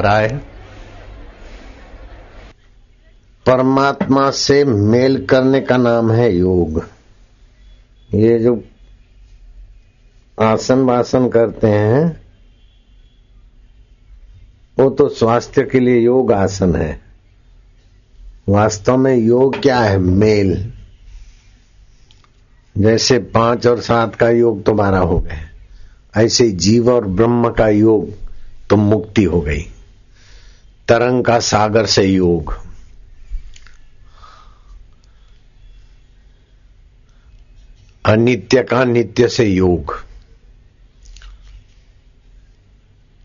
नारायण नारायण परमात्मा से मेल करने का नाम है योग। ये जो आसन वासन करते हैं, वो तो स्वास्थ्य के लिए योग आसन है। वास्तव में योग क्या है? मेल। जैसे पाँच और सात का योग तो बारह हो गए ऐसे जीव और ब्रह्म का योग तो मुक्ति हो गई। तरंग का सागर से योग। अनित्य का नित्य से योग।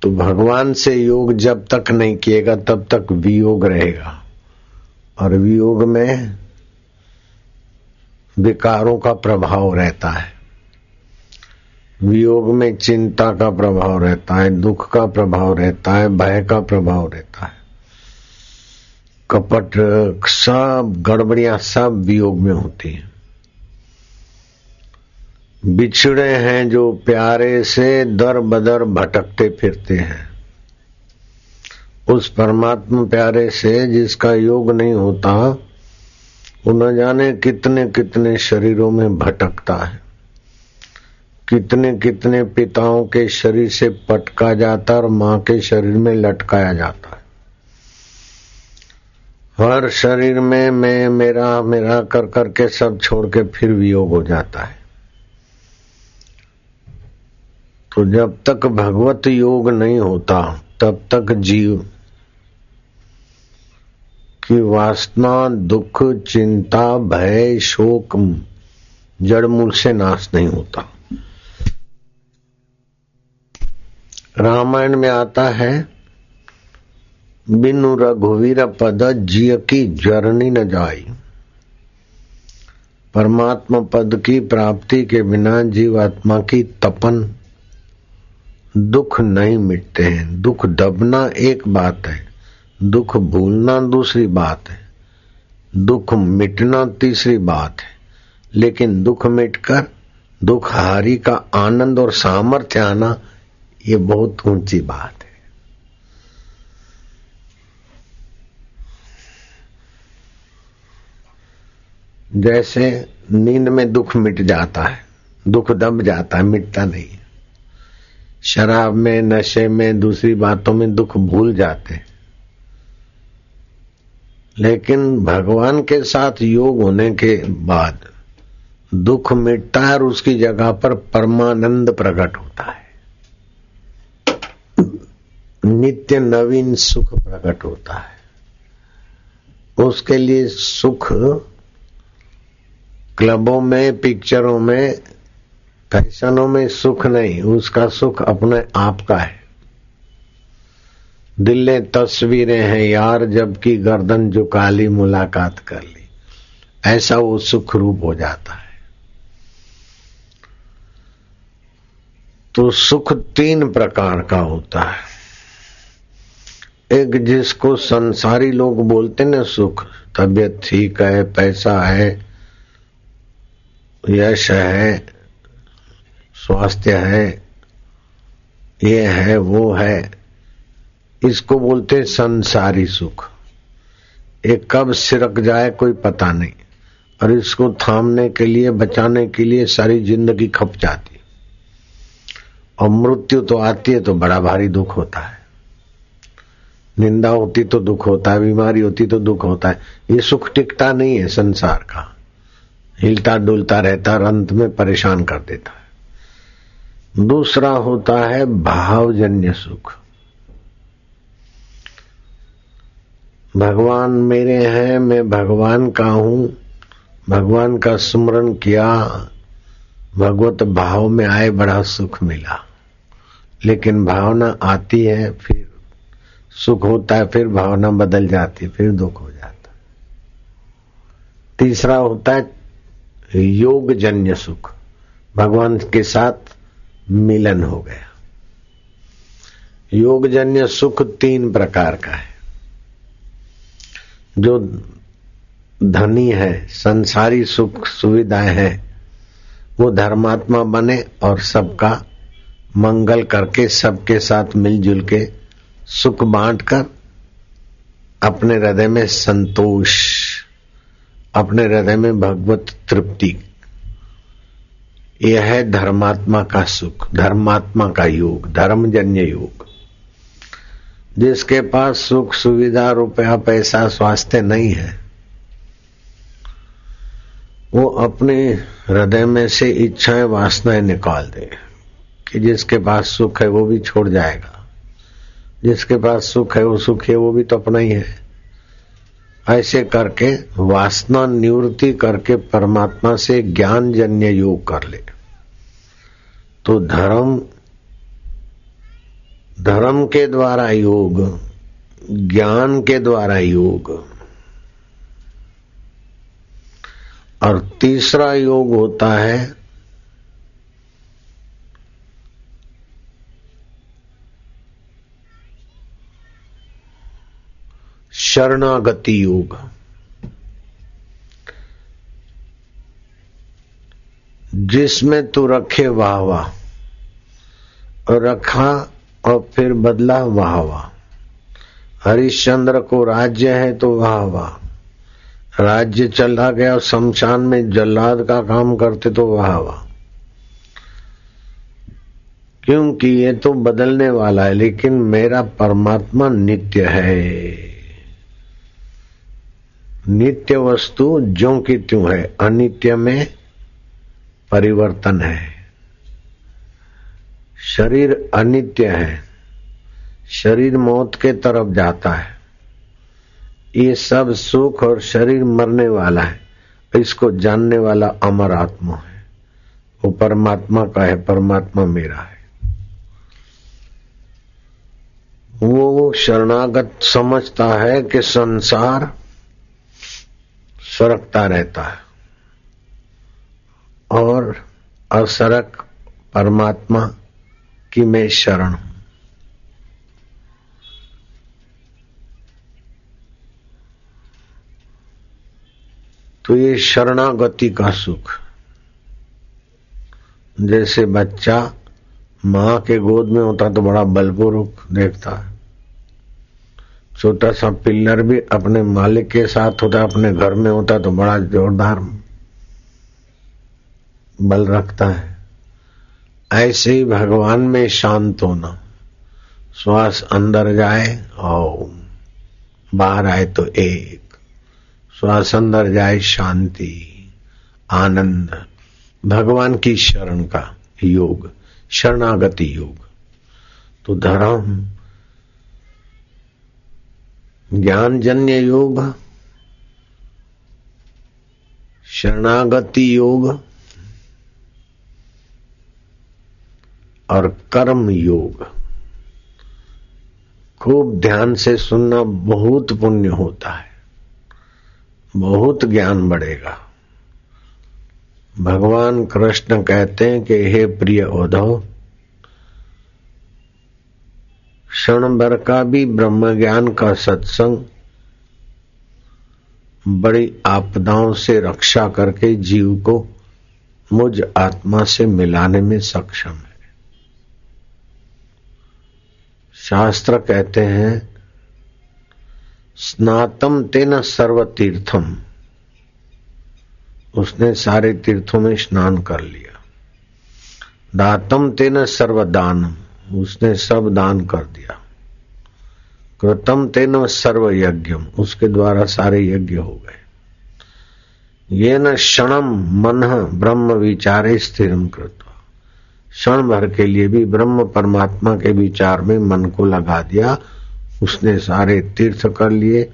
तो भगवान से योग जब तक नहीं किएगा, तब तक वियोग रहेगा। और वियोग में विकारों का प्रभाव रहता है। वियोग में चिंता का प्रभाव रहता है, दुख का प्रभाव रहता है, भय का प्रभाव रहता है। कपट, सब गड़बड़ियाँ सब वियोग में होती है। बिछड़े हैं जो प्यारे से दर बदर भटकते फिरते हैं। उस परमात्मा प्यारे से जिसका योग नहीं होता, वो न जाने कितने कितने शरीरों में भटकता है। कितने कितने पिताओं के शरीर से पटका जाता और माँ के शरीर में लटकाया जाता है। हर शरीर में मैं, मेरा मेरा कर करके सब छोड़ के फिर वियोग हो जाता है। तो जब तक भगवत योग नहीं होता, तब तक जीव की वासना, दुख, चिंता, भय, शोक जड़मूल से नाश नहीं होता। रामायण में आता है, बिनु रघुवीर पद जिय की जरनी न जाई। परमात्मा पद की प्राप्ति के बिना जीवात्मा की तपन, दुख नहीं मिटते हैं। दुख दबना एक बात है, दुख भूलना दूसरी बात है, दुख मिटना तीसरी बात है। लेकिन दुख मिटकर, दुख हारी का आनंद और सामर्थ्य आना ये बहुत ऊँची बात है। जैसे नींद में दुख मिट जाता है, दुख दब जाता है, मिटता नहीं। शराब में, नशे में, दूसरी बातों में दुख भूल जाते हैं। लेकिन भगवान के साथ योग होने के बाद दुख मिटता है और उसकी जगह पर परमानंद प्रकट होता है। नित्य नवीन सुख प्रकट होता है। उसके लिए सुख क्लबों में, पिक्चरों में, फैशनों में सुख नहीं, उसका सुख अपने आप का है। दिल्ले तस्वीरें हैं यार, जबकि गर्दन झुका ली मुलाकात कर ली। ऐसा वो सुख रूप हो जाता है। तो सुख तीन प्रकार का होता है। एक जिसको संसारी लोग बोलते ना सुख, तबीयत ठीक है, पैसा है, यश है, स्वास्थ्य है, ये है, वो है, इसको बोलते संसारी सुख। ये कब सिरक जाए कोई पता नहीं, और इसको थामने के लिए, बचाने के लिए सारी ज़िंदगी खप जाती। और मृत्यु तो आती है तो बड़ा भारी दुख होता है। निंदा होती तो दुख होता है, बीमारी होती तो दुख होता है। ये सुख टिकता नहीं है संसार का। हिलता डुलता रहता और अंत में परेशान कर देता है। दूसरा होता है भावजन्य सुख। भगवान मेरे हैं, मैं भगवान का हूँ। भगवान का स्मरण किया, भगवत भाव में आए, बड़ा सुख मिला। लेकिन भावना आती है, फिर सुख होता है, फिर भावना बदल जाती फिर दुख हो जाता तीसरा होता है योग जन्य सुख। भगवान के साथ मिलन हो गया। योग जन्य सुख तीन प्रकार का है। जो धनी है, संसारी सुख सुविधाएँ हैं, वो धर्मात्मा बने और सबका मंगल करके, सबके साथ मिलजुल के सुख बांटकर अपने हृदय में संतोष, अपने हृदय में भगवत तृप्ति। यह है धर्मात्मा का सुख, धर्मात्मा का योग, धर्मजन्य योग। जिसके पास सुख सुविधा, रुपया, पैसा, स्वास्थ्य नहीं है, वो अपने हृदय में से इच्छाएँ, वासनाएँ निकाल दे। कि जिसके पास सुख है, वो भी छोड़ जाएगा। जिसके पास सुख है, वो सुख है, वो भी तो अपना ही है। ऐसे करके वासना निवृत्ति करके परमात्मा से ज्ञान जन्य योग कर ले। तो धर्म धर्म के द्वारा योग, ज्ञान के द्वारा योग। और तीसरा योग होता है शरणागति योग जिसमें तू रखे वाह वाह रखा और फिर बदला वाह वाह हरिश्चंद्र को राज्य है तो वाह वाह राज्य चला गया और शमशान में जल्लाद का काम करते तो वाह वाह क्योंकि ये तो बदलने वाला है, लेकिन मेरा परमात्मा नित्य है। नित्य वस्तु जो की त्यों है, अनित्य में परिवर्तन है। शरीर अनित्य है। शरीर मौत के तरफ़ जाता है। ये सब सुख और शरीर मरने वाला है। इसको जानने वाला अमर आत्मा है। वो परमात्मा का है, परमात्मा मेरा है। वो शरणागत समझता है कि संसार सरकता रहता है। और असरक परमात्मा की मैं शरण हूँ। तो ये शरणागति का सुख। जैसे बच्चा माँ के गोद में होता तो बड़ा बलपूर्वक देखता है। छोटा सा पिल्लर भी अपने मालिक के साथ होता, अपने घर में होता तो बड़ा जोरदार बल रखता है। ऐसे ही भगवान में शांत होना। श्वास अंदर जाए और बाहर आए तो एक। श्वास अंदर जाए शांति, आनंद। भगवान की शरण का योग, शरणागति योग। तो धर्म ज्ञानजन्य योग शरणागति योग और कर्म योग खूब ध्यान से सुनना बहुत पुण्य होता है। बहुत ज्ञान बढ़ेगा। भगवान कृष्ण कहते हैं कि हे प्रिय उद्धव क्षण भर का भी ब्रह्म ज्ञान का सत्संग बड़ी आपदाओं से रक्षा करके जीव को मुझ आत्मा से मिलाने में सक्षम है। शास्त्र कहते हैं, स्नातम तेन सर्व तीर्थम उसने सारे तीर्थों में स्नान कर लिया। दातम तेन सर्वदान उसने सब दान कर दिया। कृतम तेन सर्व यज्ञम उसके द्वारा सारे यज्ञ हो गए। ये न क्षणम मन ब्रह्म विचारे स्थिरम कृत क्षण भर के लिए भी ब्रह्म परमात्मा के विचार में मन को लगा दिया। उसने सारे तीर्थ कर लिए,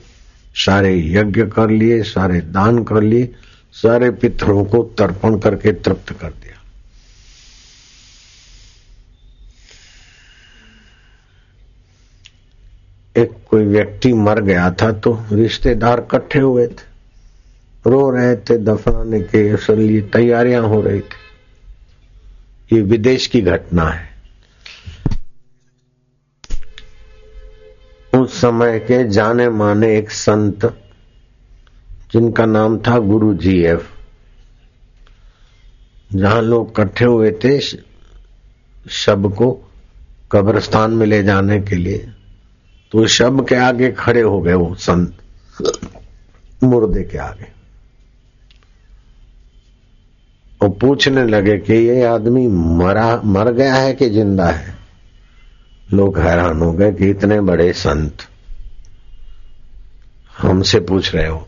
सारे यज्ञ कर लिए, सारे दान कर लिए, सारे पितरों को तर्पण करके तृप्त कर दिया। एक कोई व्यक्ति मर गया था तो रिश्तेदार इकट्ठे हुए थे। रो रहे थे, दफनाने के लिए तैयारियाँ हो रही थी। ये विदेश की घटना है। उस समय के जाने माने एक संत, जिनका नाम था गुरु जी एफ़। जहाँ लोग इकट्ठे हुए थे शब को कब्रस्तान में ले जाने के लिए। तो शब के आगे खड़े हो गए वो संत, मुर्दे के आगे। और पूछने लगे कि ये आदमी मरा, मर गया है कि ज़िंदा है? लोग हैरान हो गए कि इतने बड़े संत हमसे पूछ रहे हो।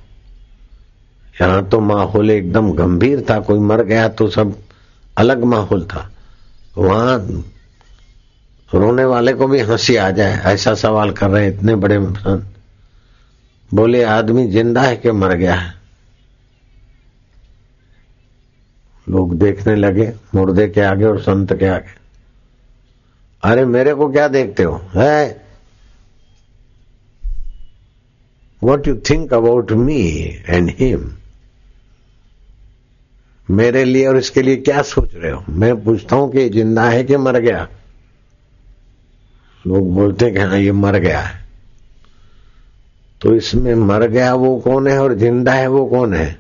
यहाँ तो माहौल एकदम गंभीर था, कोई मर गया तो सब अलग माहौल था। वहाँ रोने वाले को भी हँसी आ जाए, ऐसा सवाल कर रहे हैं इतने बड़े संत बोले, आदमी ज़िंदा है कि मर गया है? लोग देखने लगे, मुर्दे के आगे और संत के आगे। अरे, मेरे को क्या देखते हो? है? What you think about me and him मेरे लिए और इसके लिए क्या सोच रहे हो? मैं पूछता हूँ कि ज़िंदा है कि मर गया? लोग बोलते कि हाँ ये मर गया है। तो इसमें मर गया वो कौन है और ज़िंदा है वो कौन है?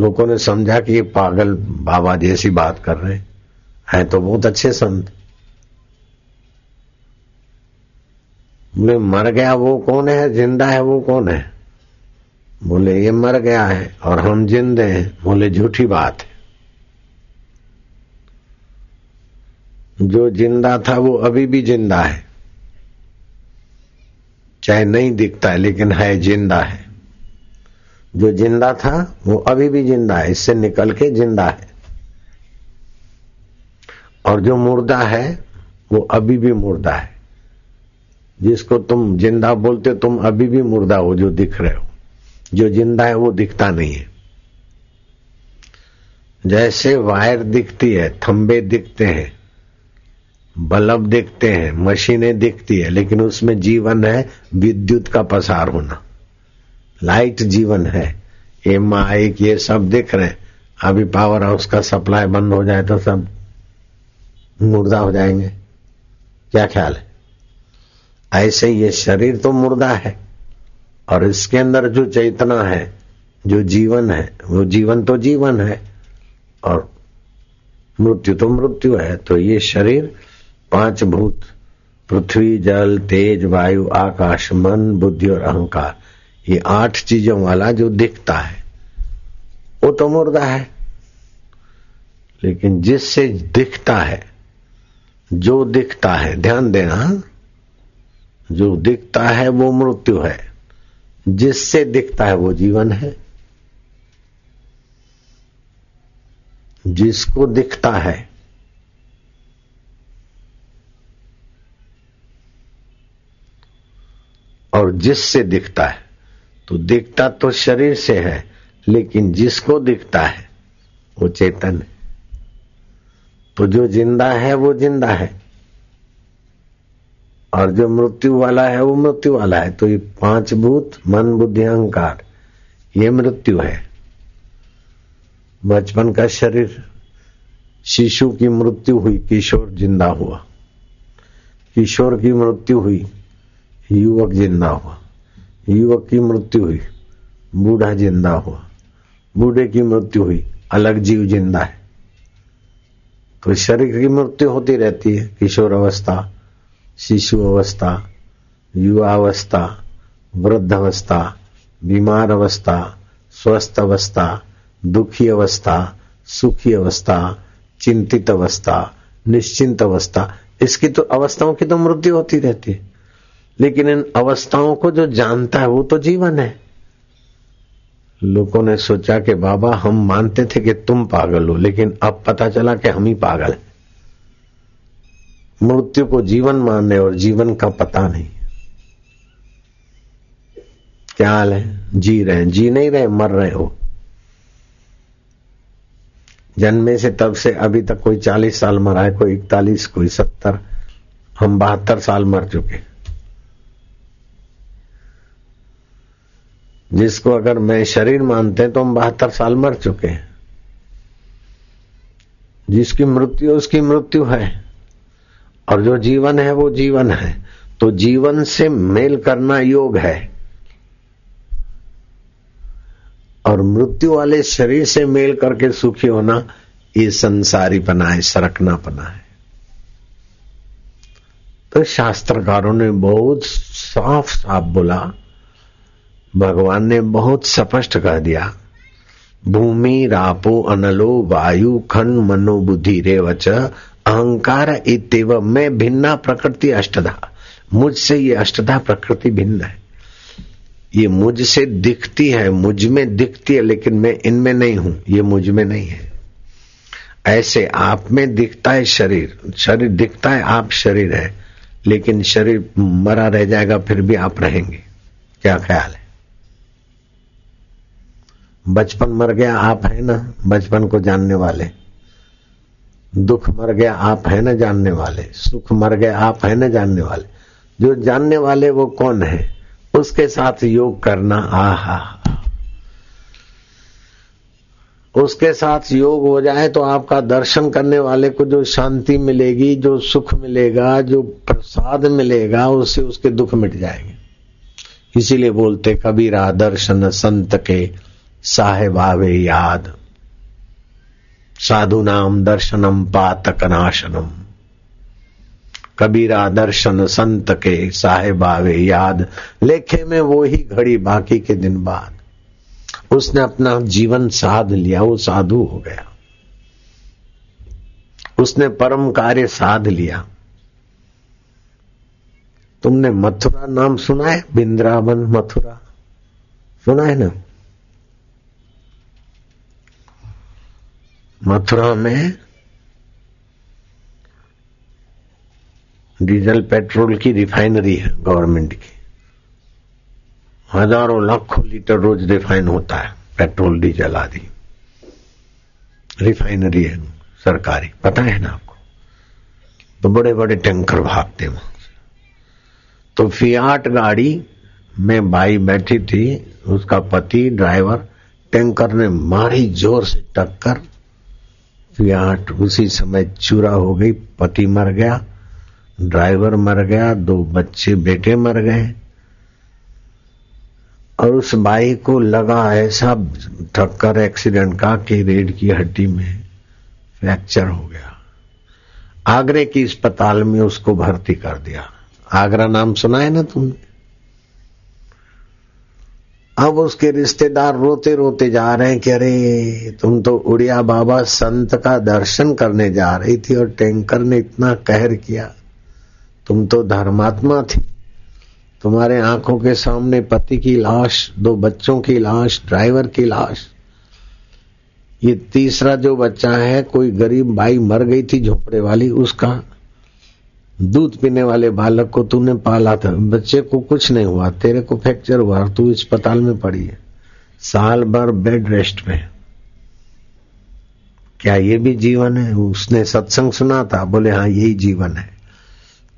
लोगों ने समझा कि ये पागल बाबा जैसी बात कर रहे हैं। है तो बहुत अच्छे संत। बोले मर गया वो कौन है, ज़िंदा है वो कौन है? बोले, ये मर गया है और हम जिंदे हैं। बोले, झूठी बात है। जो ज़िंदा था वो अभी भी ज़िंदा है। चाहे नहीं दिखता है, लेकिन है, ज़िंदा है। जो ज़िंदा था, वो अभी भी ज़िंदा है। इससे निकल के ज़िंदा है। और जो मुर्दा है, वो अभी भी मुर्दा है। जिसको तुम ज़िंदा बोलते हो, तुम अभी भी मुर्दा हो, जो दिख रहे हो। जो ज़िंदा है, वो दिखता नहीं है। जैसे वायर दिखती है, थंबे दिखते हैं। बल्ब देखते हैं, मशीनें दिखती है, लेकिन उसमें जीवन है विद्युत का पसार होना। लाइट जीवन है। ये माइक ये सब दिख रहे हैं। अभी पावर हाउस का सप्लाई बंद हो जाए तो सब मुर्दा हो जाएँगे। क्या ख्याल है? ऐसे ये शरीर तो मुर्दा है। और इसके अंदर जो चेतना है, जो जीवन है, वो जीवन तो जीवन है। और मृत्यु तो मृत्यु है तो ये शरीर पाँच भूत, पृथ्वी, जल, तेज, वायु, आकाश, मन, बुद्धि और अहंकार। ये आठ चीज़ों वाला जो दिखता है, वो तो मुर्दा है। लेकिन जिससे दिखता है, जो दिखता है, ध्यान देना, जो दिखता है, वो मृत्यु है। जिससे दिखता है, वो जीवन है। जिसको दिखता है और जिससे दिखता है। तो दिखता तो शरीर से है, लेकिन जिसको दिखता है, वो चेतन है। तो जो ज़िंदा है, वो ज़िंदा है। और जो मृत्यु वाला है, वो मृत्यु वाला है। तो ये पाँच भूत, मन, बुद्धि, अहंकार, ये मृत्यु है। बचपन का शरीर, शिशु की मृत्यु हुई, किशोर ज़िंदा हुआ। किशोर की मृत्यु हुई। युवक ज़िंदा हुआ। युवक की मृत्यु हुई, बूढ़ा ज़िंदा हुआ। बूढ़े की मृत्यु हुई, अलग जीव ज़िंदा है। तो शरीर की मृत्यु होती रहती है, किशोर अवस्था, शिशु अवस्था, युवा अवस्था, वृद्ध अवस्था, बीमार अवस्था, स्वस्थ अवस्था, दुखी अवस्था, सुखी अवस्था, चिंतित अवस्था, निश्चिंत अवस्था। इसकी तो अवस्थाओं की तो मृत्यु होती रहती है। लेकिन इन अवस्थाओं को जो जानता है, वो तो जीवन है। लोगों ने सोचा कि बाबा, हम मानते थे कि तुम पागल हो, लेकिन अब पता चला कि हम ही पागल हैं। मृत्यु को जीवन मानने और जीवन का पता नहीं। क्या हाल है? जी रहे हैं। जी नहीं रहे, मर रहे हो। जन्मे से तब से अभी तक कोई चालीस साल मरा है, कोई इकतालीस, कोई सत्तर, हम बहत्तर साल मर चुके जिसको अगर मैं शरीर मानते हैं तो हम बहत्तर साल मर चुके हैं। जिसकी मृत्यु, उसकी मृत्यु है। और जो जीवन है, वो जीवन है। तो जीवन से मेल करना योग है। और मृत्यु वाले शरीर से मेल करके सुखी होना, ये संसारी पना है, सरकना पना है। तो शास्त्रकारों ने बहुत साफ़ साफ़ बोला भगवान ने बहुत स्पष्ट कह दिया। भूमि, रापो, अनलो, वायु, खन, मनोबुद्धि, रेवच, अहंकार इतव मैं भिन्ना प्रकृति अष्टधा। मुझसे ये अष्टधा प्रकृति भिन्न है। ये मुझसे दिखती है, मुझमें दिखती है, लेकिन मैं इनमें नहीं हूँ, ये मुझमें नहीं है। ऐसे आप में दिखता है शरीर शरीर दिखता है, आप शरीर है, लेकिन शरीर मरा रह जाएगा, फिर भी आप रहेंगे। क्या ख्याल है? बचपन मर गया, आप है ना बचपन को जानने वाले। दुख मर गया, आप है ना जानने वाले। सुख मर गया, आप है ना जानने वाले। जो जानने वाले वो कौन है? उसके साथ योग करना, आहा। उसके साथ योग हो जाए तो आपका दर्शन करने वाले को जो शांति मिलेगी, जो सुख मिलेगा, जो प्रसाद मिलेगा, उससे उसके दुख मिट जाएँगे। इसीलिए बोलते, कबीरा दर्शन संत के साहेब आवे याद। साधु नाम दर्शनम पातक नाशनम कबीरा दर्शन संत के साहेब आवे याद। लेखे में वो ही घड़ी बाकी के दिन बाद। उसने अपना जीवन साध लिया, वो साधु हो गया। उसने परम कार्य साध लिया। तुमने मथुरा नाम सुना है? बिंद्रावन मथुरा। सुना है ना? मथुरा में डीजल पेट्रोल की रिफाइनरी है, गवर्नमेंट की। हज़ारों लाखों लीटर रोज रिफाइन होता है, पेट्रोल, डीजल आदि। रिफाइनरी है, सरकारी। पता है ना आपको? तो बड़े बड़े टैंकर भागते वहाँ तो फियाट गाड़ी में बाई बैठी थी, उसका पति, ड्राइवर, टैंकर ने मारी ज़ोर से टक्कर। फियाट उसी समय चूरा हो गई, पति मर गया, ड्राइवर मर गया, दो बच्चे बेटे मर गए। और उस बाई को लगा ऐसा ठक्कर एक्सीडेंट का कि रीढ़ की हड्डी में फ्रैक्चर हो गया। आगरे की अस्पताल में उसको भर्ती कर दिया। आगरा नाम सुना है ना तुमने? अब उसके रिश्तेदार रोते रोते जा रहे हैं कि अरे, तुम तो उड़िया बाबा संत का दर्शन करने जा रही थी और टैंकर ने इतना कहर किया। तुम तो धर्मात्मा थी। तुम्हारे आँखों के सामने पति की लाश, दो बच्चों की लाश, ड्राइवर की लाश। ये तीसरा जो बच्चा है, कोई गरीब बाई मर गई थी, झोपड़े वाली, उसका दूध पीने वाले बालक को तूने पाला था, बच्चे को कुछ नहीं हुआ, तेरे को फ्रैक्चर हुआ, तू अस्पताल में पड़ी है। साल भर बेड रेस्ट में। क्या ये भी जीवन है? उसने सत्संग सुना था, बोले हाँ यही जीवन है।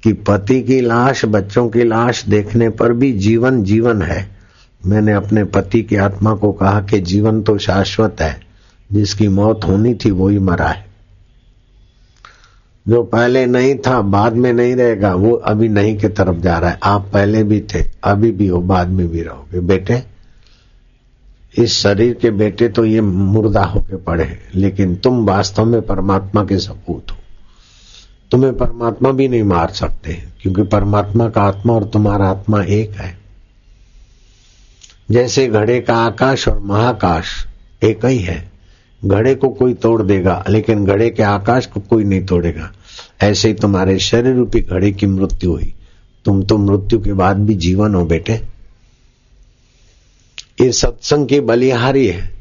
कि पति की लाश, बच्चों की लाश देखने पर भी जीवन जीवन है। मैंने अपने पति की आत्मा को कहा कि जीवन तो शाश्वत है, जिसकी मौत होनी थी, वो ही मरा है। जो पहले नहीं था, बाद में नहीं रहेगा, वो अभी नहीं की तरफ़ जा रहा है। आप पहले भी थे, अभी भी हो, बाद में भी रहोगे। बेटे, इस शरीर के बेटे तो ये मुर्दा होके पड़े हैं, लेकिन तुम वास्तव में परमात्मा के सपूत हो। तुम्हें परमात्मा भी नहीं मार सकते क्योंकि परमात्मा का आत्मा और तुम्हारा आत्मा एक है। जैसे घड़े का आकाश और महाकाश एक ही है। घड़े को कोई तोड़ देगा, लेकिन घड़े के आकाश को कोई नहीं तोड़ेगा। ऐसे ही तुम्हारे शरीर रूपी घड़े की मृत्यु हुई। तुम तो मृत्यु के बाद भी जीवन हो बेटे। ये सत्संग की बलिहारी है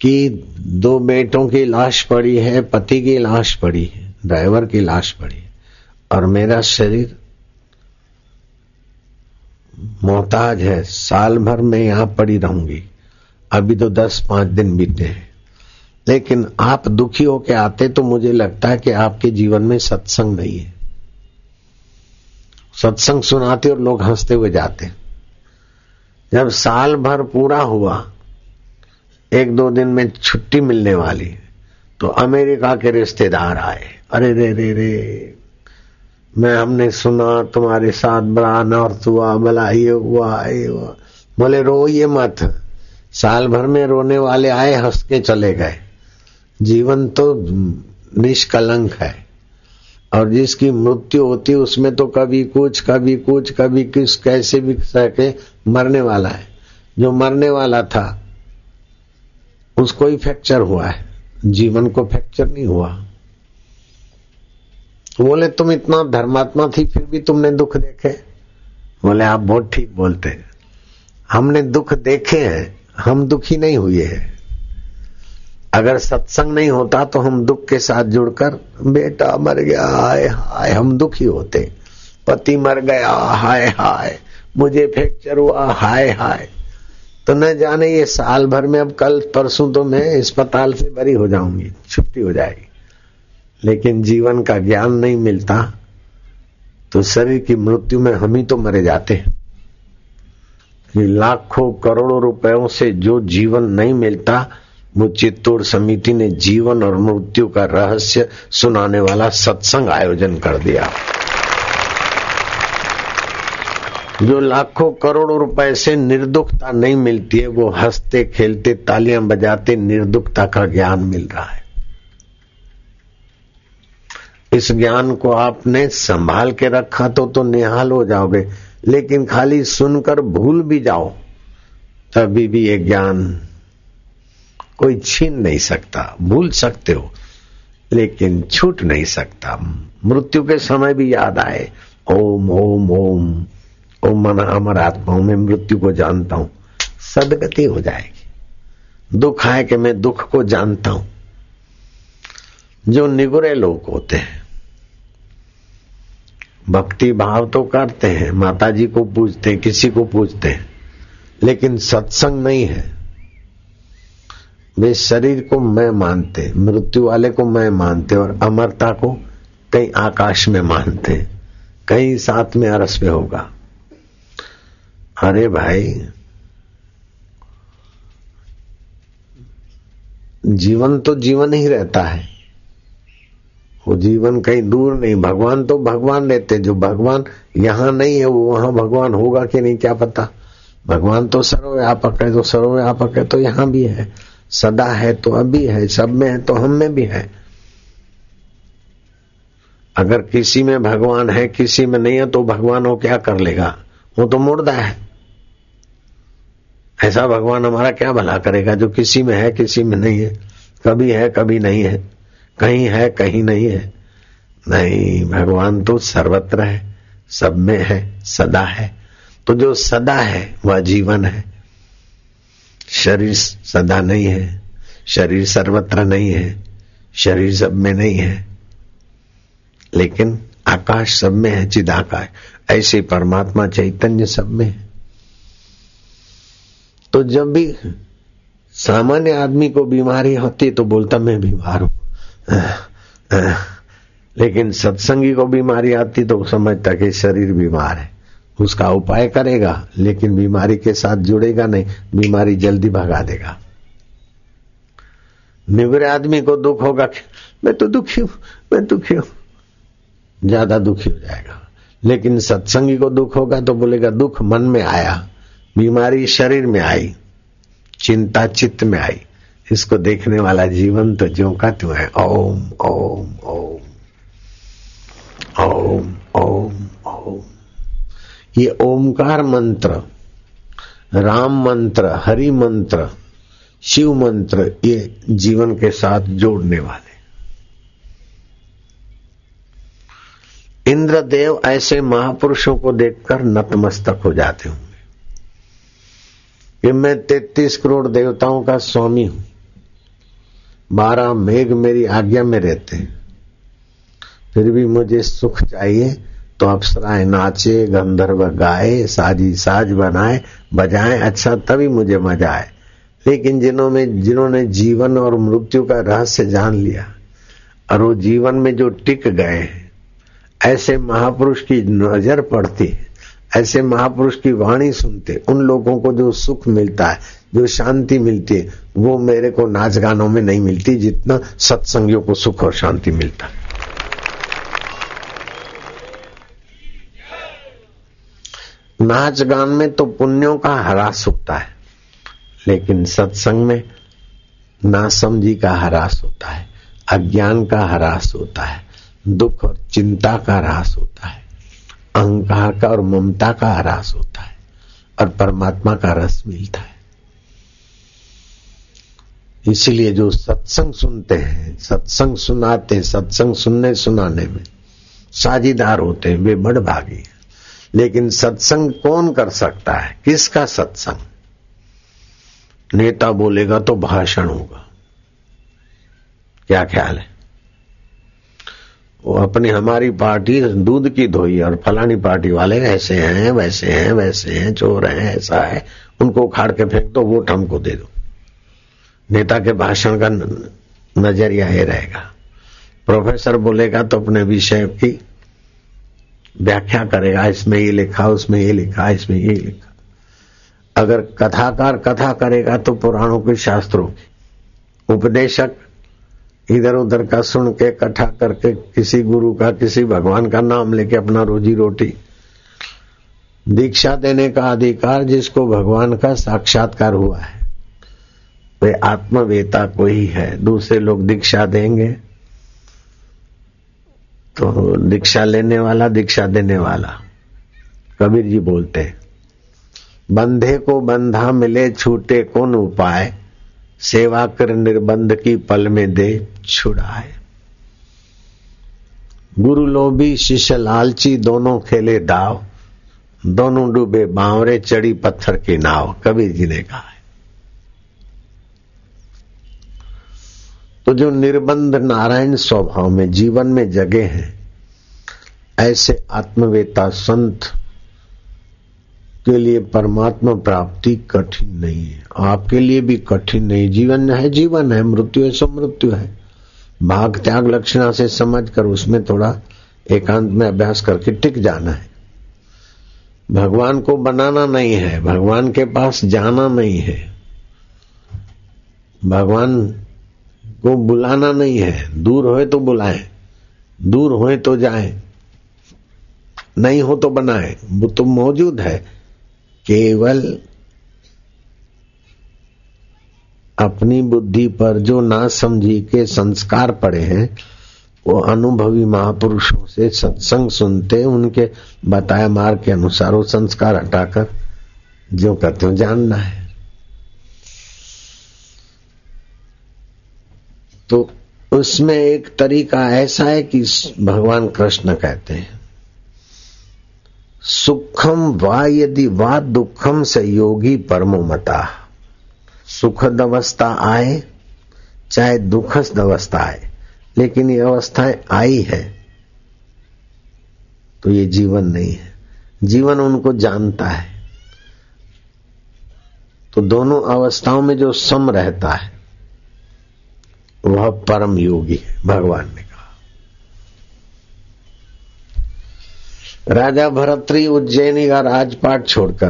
कि दो बेटों की लाश पड़ी है, पति की लाश पड़ी है, ड्राइवर की लाश पड़ी है, और मेरा शरीर मोहताज है, साल भर में यहाँ पड़ी रहूँगी। अभी तो दस पाँच दिन बीते हैं। लेकिन आप दुखी होके आते तो मुझे लगता है कि आपके जीवन में सत्संग नहीं है। सत्संग सुनाते और लोग हँसते हुए जाते जब साल भर पूरा हुआ, एक दो दिन में छुट्टी मिलने वाली तो अमेरिका के रिश्तेदार आए। अरे रे रे रे, मैं हमने सुना, तुम्हारे साथ बड़ा अनर्थ हुआ, भला ये हुआ ये हुआ। बोले रो ये मत। साल भर में रोने वाले आए, हंस के चले गए। जीवन तो निष्कलंक है। और जिसकी मृत्यु होती उसमें तो कभी कुछ कभी कुछ, कभी किस, कैसे भी सके, मरने वाला है। जो मरने वाला था, उसको ही फ्रैक्चर हुआ है। जीवन को फ्रैक्चर नहीं हुआ। बोले, तुम इतना धर्मात्मा थी, फिर भी तुमने दुख देखे? बोले, आप बहुत ठीक बोलते हमने दुख देखे हैं, हम दुखी नहीं हुए हैं। अगर सत्संग नहीं होता तो हम दुख के साथ जुड़कर, बेटा मर गया, हाय हाय। हम दुखी होते। पति मर गया, हाय हाय। मुझे फ्रैक्चर हुआ, हाय हाय। तो न जाने ये साल भर में, अब कल परसों तो मैं अस्पताल से बरी हो जाऊँगी, छुट्टी हो जाएगी। लेकिन जीवन का ज्ञान नहीं मिलता। तो शरीर की मृत्यु में हम ही तो मरे जाते हैं। लाखों करोड़ों रुपयों से जो जीवन नहीं मिलता चित्तौड़ समिति ने जीवन और मृत्यु का रहस्य सुनाने वाला सत्संग आयोजन कर दिया। जो लाखों करोड़ों रुपए से निर्दुखता नहीं मिलती है, वो हँसते, खेलते, तालियाँ बजाते निर्दुखता का ज्ञान मिल रहा है। इस ज्ञान को आपने संभाल के रखा तो तो निहाल हो जाओगे, लेकिन खाली सुनकर भूल भी जाओ, तभी भी ये ज्ञान कोई छीन नहीं सकता, भूल सकते हो, लेकिन छूट नहीं सकता। मृत्यु के समय भी याद आए, ओम ओम ओम ओम मन अमर आत्माओं में मृत्यु को जानता हूँ, सदगति हो जाएगी। दुख आए कि मैं दुख को जानता हूँ। जो निगुरे लोग होते हैं, भक्ति भाव तो करते हैं माता जी को पूछते हैं, किसी को पूछते हैं, लेकिन सत्संग नहीं है। वे शरीर को मैं मानते, मृत्यु वाले को मैं मानते और अमरता को कहीं आकाश में मानते, कहीं साथ में अरस में होगा। अरे भाई, जीवन तो जीवन ही रहता है। वो जीवन कहीं दूर नहीं, भगवान तो भगवान रहते, जो भगवान यहाँ नहीं है, वो वहाँ भगवान होगा कि नहीं, क्या पता? भगवान तो सर्वव्यापक है तो सर्वव्यापक है तो यहाँ भी है। सदा है तो अभी है, सब में है तो हम में भी है। अगर किसी में भगवान है, किसी में नहीं है तो भगवान वो क्या कर लेगा? वो तो मुर्दा है। ऐसा भगवान हमारा क्या भला करेगा जो किसी में है, किसी में नहीं है? कभी है, कभी नहीं है। कहीं है, कहीं नहीं है। नहीं, भगवान तो सर्वत्र है, सब में है, सदा है। तो जो सदा है, वह जीवन है। शरीर सदा नहीं है, शरीर सर्वत्र नहीं है, शरीर सब में नहीं है। लेकिन आकाश सब में है, चिदाकाश। ऐसे परमात्मा चैतन्य सब में है। तो जब भी सामान्य आदमी को बीमारी होती तो बोलता, मैं बीमार हूँ। लेकिन सत्संगी को बीमारी आती तो समझता कि शरीर बीमार है। उसका उपाय करेगा, लेकिन बीमारी के साथ जुड़ेगा नहीं, बीमारी जल्दी भगा देगा। निवरे आदमी को दुख होगा, मैं तो दुखी हूँ, मैं दुखी हूँ। ज़्यादा दुखी हो जाएगा। लेकिन सत्संगी को दुख होगा तो बोलेगा, दुख मन में आया, बीमारी शरीर में आई, चिंता चित्त में आई, इसको देखने वाला जीवन तो ज्यो का त्यों है। ओम ओम ओम ओम ओम ओम। ये ओमकार मंत्र, राम मंत्र, हरि मंत्र, शिव मंत्र ये जीवन के साथ जोड़ने वाले। इंद्रदेव ऐसे महापुरुषों को देखकर नतमस्तक हो जाते होंगे। कि मैं तैतीस करोड़ देवताओं का स्वामी हूँ। बारह मेघ मेरी आज्ञा में रहते हैं। फिर भी मुझे सुख चाहिए तो अप्सराएँ नाचे, गंधर्व गाए, साजी साज बनाए, बजाए अच्छा तभी मुझे मज़ा आए। लेकिन जिन्होंने जिन्होंने जीवन और मृत्यु का रहस्य जान लिया और वो जीवन में जो टिक गए ऐसे महापुरुष की नज़र पड़ती है, ऐसे महापुरुष की वाणी सुनते, उन लोगों को जो सुख मिलता है, जो शांति मिलती है, वो मेरे को नाच गानों में नहीं मिलती, जितना सत्संगियों को सुख और शांति मिलता। है नाच गान में तो पुण्यों का हरास होता है, लेकिन सत्संग में नासमझी का हरास होता है, अज्ञान का हरास होता है, दुख और चिंता का ह्रास होता है, अहंकार का और ममता का ह्रास होता है, और परमात्मा का रस मिलता है। इसलिए जो सत्संग सुनते हैं, सत्संग सुनाते सत्संग सुनने सुनाने में साझीदार होते हैं, वे बड़ भागी हैं। लेकिन सत्संग कौन कर सकता है? किसका सत्संग? नेता बोलेगा तो भाषण होगा। क्या ख्याल है? वो अपनी हमारी पार्टी दूध की धोई और फलानी पार्टी वाले ऐसे हैं, वैसे हैं वैसे हैं, चोर हैं, ऐसा है, उनको उखाड़ के फेंक दो, वोट हमको दे दो। नेता के भाषण का नज़रिया ये रहेगा। प्रोफेसर बोलेगा तो अपने विषय की व्याख्या करेगा, इसमें ये लिखा, उसमें ये लिखा, इसमें ये लिखा। अगर कथाकार कथा करेगा तो पुराणों के शास्त्रों की उपदेशक इधर उधर का सुन के इकट्ठा करके, किसी गुरु का, किसी भगवान का नाम लेके अपना रोजी रोटी दीक्षा देने का अधिकार जिसको भगवान का साक्षात्कार हुआ है। वे आत्मवेता को ही है। दूसरे लोग दीक्षा देंगे। तो दीक्षा लेने वाला, दीक्षा देने वाला। कबीर जी बोलते बंधे को बंधा मिले छूटे कौन उपाय? सेवा कर निर्बंध की पल में दे छुड़ाए। गुरु लोभी, शिष्य लालची, दोनों खेले दाव। दोनों डूबे बावरे, चढ़ी पत्थर की नाव। कबीर जी ने कहा तो जो निर्बंध नारायण स्वभाव में जीवन में जगे हैं, ऐसे आत्मवेता संत के लिए परमात्मा प्राप्ति कठिन नहीं है। आपके लिए भी कठिन नहीं। जीवन है जीवन है, मृत्यु है सो मृत्यु है। भाग त्याग लक्षणा से समझ कर उसमें थोड़ा एकांत में अभ्यास करके टिक जाना है। भगवान को बनाना नहीं है, भगवान के पास जाना नहीं है। भगवान को बुलाना नहीं है। दूर होए तो बुलाए। दूर होए तो जाए। नहीं हो तो बनाए। वो तो मौजूद है। केवल अपनी बुद्धि पर जो ना समझी के संस्कार पड़े हैं, वो अनुभवी महापुरुषों से सत्संग सुनते, उनके बताए मार्ग के अनुसार वो संस्कार हटाकर जो कहते हो जानना है। तो उसमें एक तरीका ऐसा है कि भगवान कृष्ण कहते हैं, सुखम वा यदि वा दुखम से योगी परमो मता। सुखद अवस्था आए, चाहे दुखद अवस्था आए, लेकिन ये अवस्थाएँ आई है तो ये जीवन नहीं है। जीवन उनको जानता है। तो दोनों अवस्थाओं में जो सम रहता है वह परम योगी है भगवान ने कहा। राजा भरतरी उज्जैनी का राजपाट छोड़कर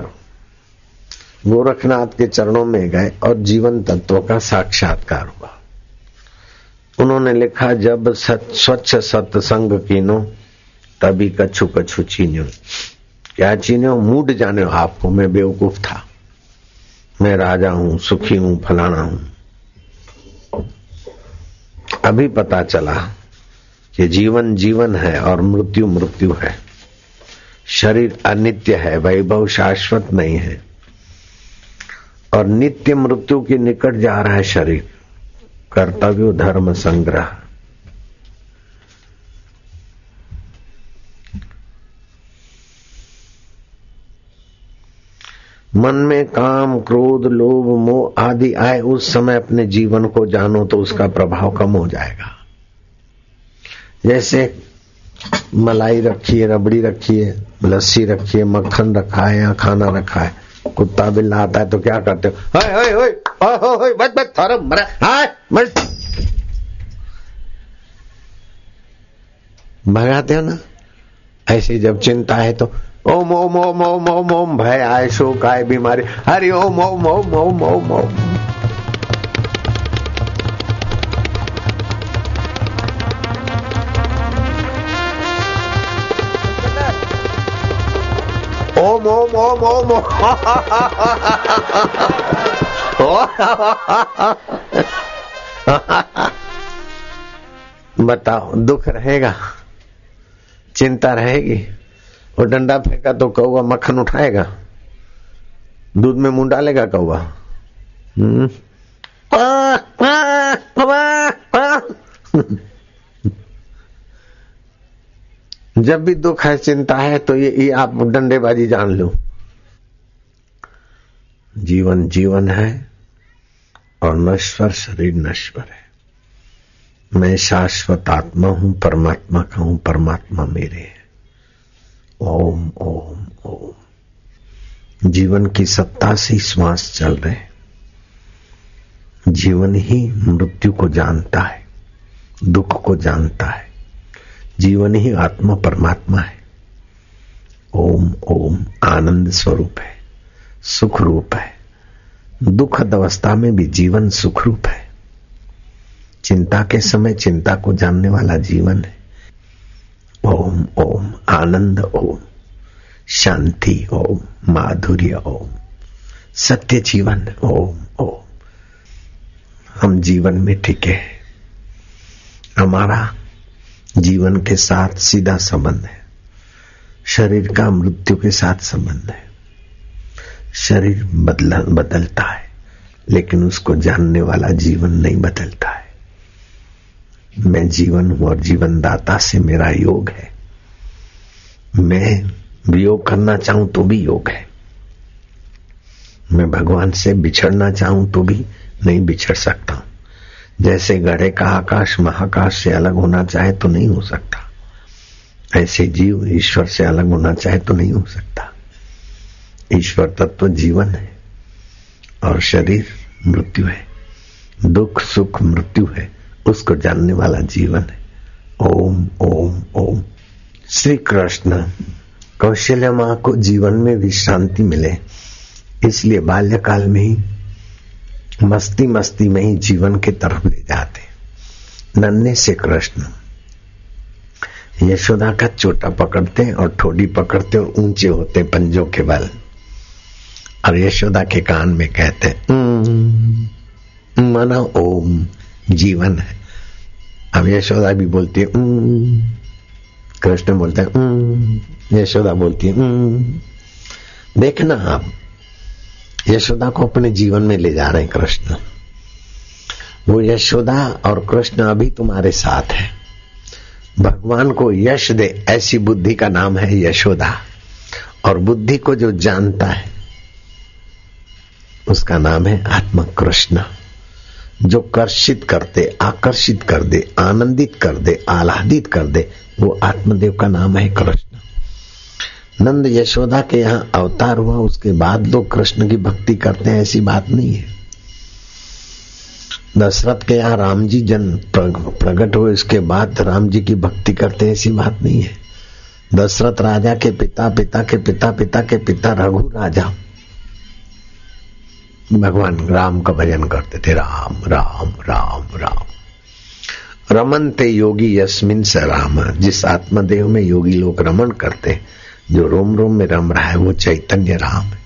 गोरखनाथ के चरणों में गए और जीवन तत्व का साक्षात्कार हुआ। उन्होंने लिखा जब सत, स्वच्छ सत्संग कीनो तभी कछु कछु चीन्यो। क्या चीन्यो? मूड जाने आपको मैं बेवकूफ़ था। मैं राजा हूँ सुखी हूँ फलाना हूँ। अभी पता चला कि जीवन जीवन है और मृत्यु मृत्यु है। शरीर अनित्य है, वैभव शाश्वत नहीं है। और नित्य मृत्यु के निकट जा रहा है शरीर। कर्तव्य, धर्म, संग्रह। मन में काम, क्रोध, लोभ, मोह आदि आए, उस समय अपने जीवन को जानो तो उसका प्रभाव कम हो जाएगा। जैसे मलाई रखी है रबड़ी रखी है लस्सी रखी है मक्खन रखा है या खाना रखा है कुत्ता बिल्ला आता है तो क्या करते हो? हाय मर भगाते हो ना? ऐसे जब चिंता है तो ओम ओम ओम ओम ओम ओम भय आए शोक आए बीमारी हरि ओम ओम ओम ओम ओम ओम ओम ओम ओम ओम बताओ दुख रहेगा चिंता रहेगी और डंडा फेंका तो कौआ मक्खन उठाएगा दूध में मुँह डालेगा कौआ हम्म। जब भी दुख है चिंता है तो ये, ये आप डंडेबाजी जान लो। जीवन जीवन है और नश्वर शरीर नश्वर है। मैं शाश्वत आत्मा हूँ परमात्मा का हूँ परमात्मा मेरे है। ओम ओम ओम। जीवन की सत्ता से श्वास चल रहे जीवन ही मृत्यु को जानता है, दुख को जानता है। जीवन ही आत्मा परमात्मा है। ओम ओम, आनंद स्वरूप है, सुख रूप है। दुखद अवस्था में भी जीवन सुख रूप है। चिंता के समय चिंता को जानने वाला जीवन है। ओम ओम आनंद ओम शांति ओम माधुर्य ओम सत्य जीवन ओम ओम हम जीवन में टिके हमारा जीवन के साथ सीधा संबंध है। शरीर का मृत्यु के साथ संबंध है। शरीर बदला, बदलता है, लेकिन उसको जानने वाला जीवन नहीं बदलता है। मैं जीवन हूँ और जीवन दाता से मेरा योग है। मैं वियोग करना चाहूँ तो भी योग है। मैं भगवान से बिछड़ना चाहूँ तो भी नहीं बिछड़ सकता। हूँ जैसे गढ़े का आकाश महाकाश से अलग होना चाहे तो नहीं हो सकता। ऐसे जीव ईश्वर से अलग होना चाहे तो नहीं हो सकता। ईश्वर तत्व जीवन है और शरीर मृत्यु है। दुख, सुख, मृत्यु है। उसको जानने वाला जीवन है। ओम ओम ओम। श्री कृष्ण कौशल्य माँ को जीवन में विश्रांति मिले। इसलिए बाल्यकाल में ही, मस्ती मस्ती में ही जीवन के तरफ़ ले जाते। नन्हे से कृष्ण। यशोदा का चोटा पकड़ते और ठोडी पकड़ते और ऊँचे होते पंजों के बल। और यशोदा के कान में कहते मना ओम जीवन है। अब यशोदा भी बोलती है कृष्ण बोलते हैं यशोदा बोलती है देखना आप, यशोदा को अपने जीवन में ले जा रहे हैं कृष्ण। वो यशोदा और कृष्ण अभी तुम्हारे साथ है। भगवान को यश दे, ऐसी बुद्धि का नाम है यशोदा। और बुद्धि को जो जानता है, उसका नाम है आत्म कृष्ण जो कर्षित करते आकर्षित कर दे, आनंदित कर दे, आह्लादित कर दे, वो आत्मदेव का नाम है कृष्ण। नंद यशोदा के यहाँ अवतार हुआ, उसके बाद लोग कृष्ण की भक्ति करते हैं, ऐसी बात नहीं है। दशरथ के यहाँ राम जी जन प्रकट हुए इसके बाद राम जी की भक्ति करते हैं, ऐसी बात नहीं है। दशरथ राजा के पिता पिता के पिता पिता के पिता रघु राजा। भगवान राम का भजन करते थे, राम राम राम राम। रमनते योगी यस्मिन स राम। जिस आत्मदेव में योगी लोग रमन करते जो रोम रोम में रम रहा है, वो चैतन्य राम है।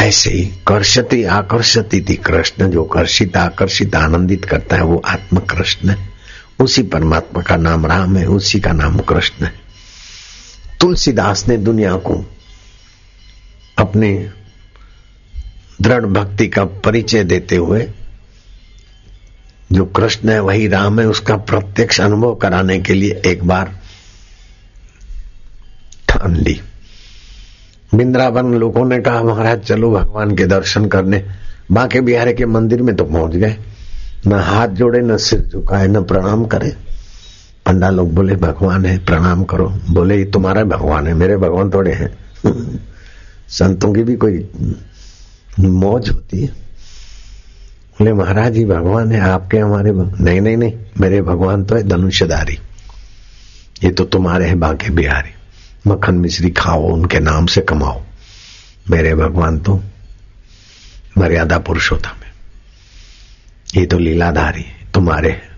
ऐसे ही कर्षति आकर्षति थी कृष्ण, जो कर्षित आकर्षित आनंदित करता है, वो आत्म कृष्ण है। उसी परमात्मा का नाम राम है, उसी का नाम कृष्ण है। तुलसीदास ने दुनिया को अपने दृढ़ भक्ति का परिचय देते हुए, जो कृष्ण है, वही राम है, उसका प्रत्यक्ष अनुभव कराने के लिए एक बार ठान ली। बिंद्रावन लोगों ने कहा, महाराज, चलो भगवान के दर्शन करने। बांके बिहारी के मंदिर में तो पहुँच गए। न हाथ जोड़े, न सिर झुकाए, न प्रणाम करे। पंडा लोग बोले, भगवान है, प्रणाम करो। बोले, ये तुम्हारा भगवान है, मेरे भगवान थोड़े हैं। संतों की भी कोई मौज होती है। बोले, महाराज जी, भगवान है, आपके हमारे नहीं नहीं नहीं, मेरे भगवान तो है धनुष्यधारी। ये तो तुम्हारे हैं, बाके बिहारी। मक्खन मिश्री खाओ, उनके नाम से कमाओ। मेरे भगवान तो मर्यादा पुरुषोत्तम है ये तो लीलाधारी, तुम्हारे हैं।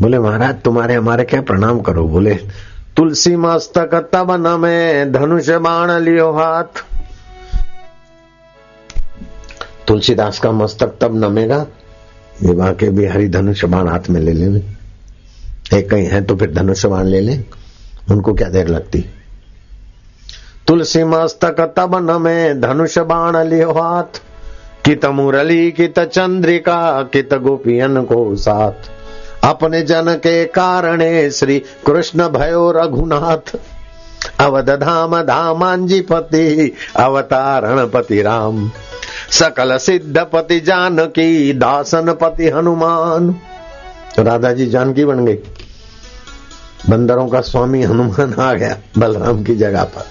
बोले, महाराज, तुम्हारे हमारे क्या प्रणाम करो? बोले, तुलसी मस्तक तब न में धनुष बाण लियो हाथ। तुलसीदास का मस्तक तब नमेगा, विवाह के बिहारी धनुष बाण हाथ में ले ले एक कहीं है तो फिर धनुष बाण ले ले, उनको क्या देर लगती? तुलसी मस्तक तब नमे धनुष बाण लियो हाथ, कित मुरली, कित चंद्रिका, कित गोपियन को साथ। अपने जन के कारणे श्री कृष्ण भयो रघुनाथ। अवध धाम धामांजी पति अवतारण पति राम। सकल सिद्ध पति जानकी, दासन पति हनुमान। तो राधा जी जानकी बन गई बंदरों का स्वामी हनुमान आ गया बलराम की जगह पर।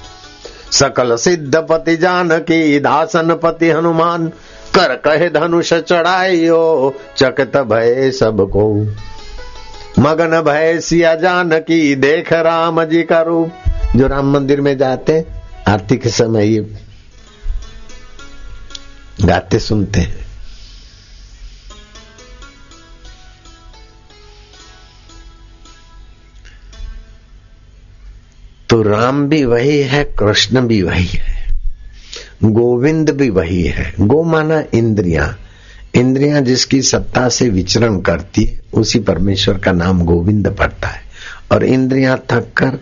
सकल सिद्ध पति जानकी, दासन पति हनुमान, कर कहे धनुष चढ़ाइयो, चकत भय सबको। मगन भय सिया जानकी देख राम जी का रूप। जो राम मंदिर में जाते आरती के समय ये गाते सुनते हैं। तो राम भी वही है, कृष्ण भी वही है, गोविंद भी वही है, गो माना इंद्रिया। इंद्रियाँ जिसकी सत्ता से विचरण करती है, उसी परमेश्वर का नाम गोविंद पड़ता है। और इंद्रियाँ थक कर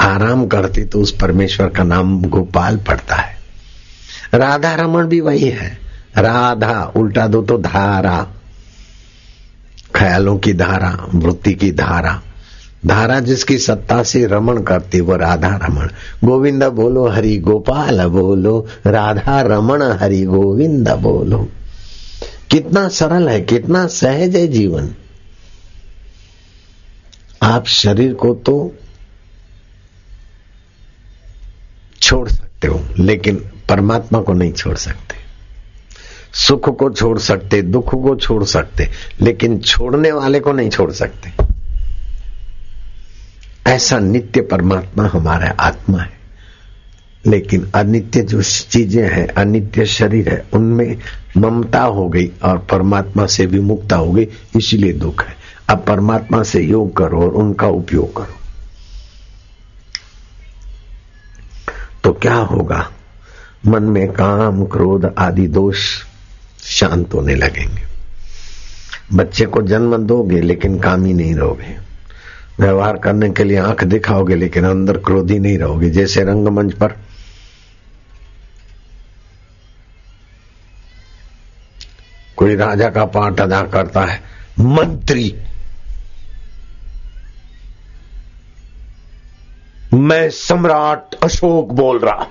आराम करती तो उस परमेश्वर का नाम गोपाल पड़ता है। राधा रमन भी वही है। राधा, उल्टा दो तो धारा, ख्यालों की धारा, वृत्ति की धारा। धारा जिसकी सत्ता से रमण करती, वो राधा रमण। गोविंद बोलो, हरि गोपाल बोलो, राधा रमण, हरि गोविंद बोलो। कितना सरल है, कितना सहज है जीवन। आप शरीर को तो छोड़ सकते हो, लेकिन परमात्मा को नहीं छोड़ सकते। सुख को छोड़ सकते, दुख को छोड़ सकते, लेकिन छोड़ने वाले को नहीं छोड़ सकते। ऐसा नित्य परमात्मा हमारा आत्मा है। लेकिन अनित्य जो चीज़ें हैं, अनित्य शरीर है, उनमें ममता हो गई और परमात्मा से विमुक्ता हो गई, इसीलिए दुख है। अब परमात्मा से योग करो और उनका उपयोग करो। तो क्या होगा? मन में काम, क्रोध आदि दोष शांत होने लगेंगे। बच्चे को जन्म दोगे, लेकिन काम ही नहीं रहोगे। व्यवहार करने के लिए आँख दिखाओगे, लेकिन अंदर क्रोधी नहीं रहोगे, जैसे रंगमंच पर कोई राजा का पाठ अदा करता है। मंत्री। मैं सम्राट अशोक बोल रहा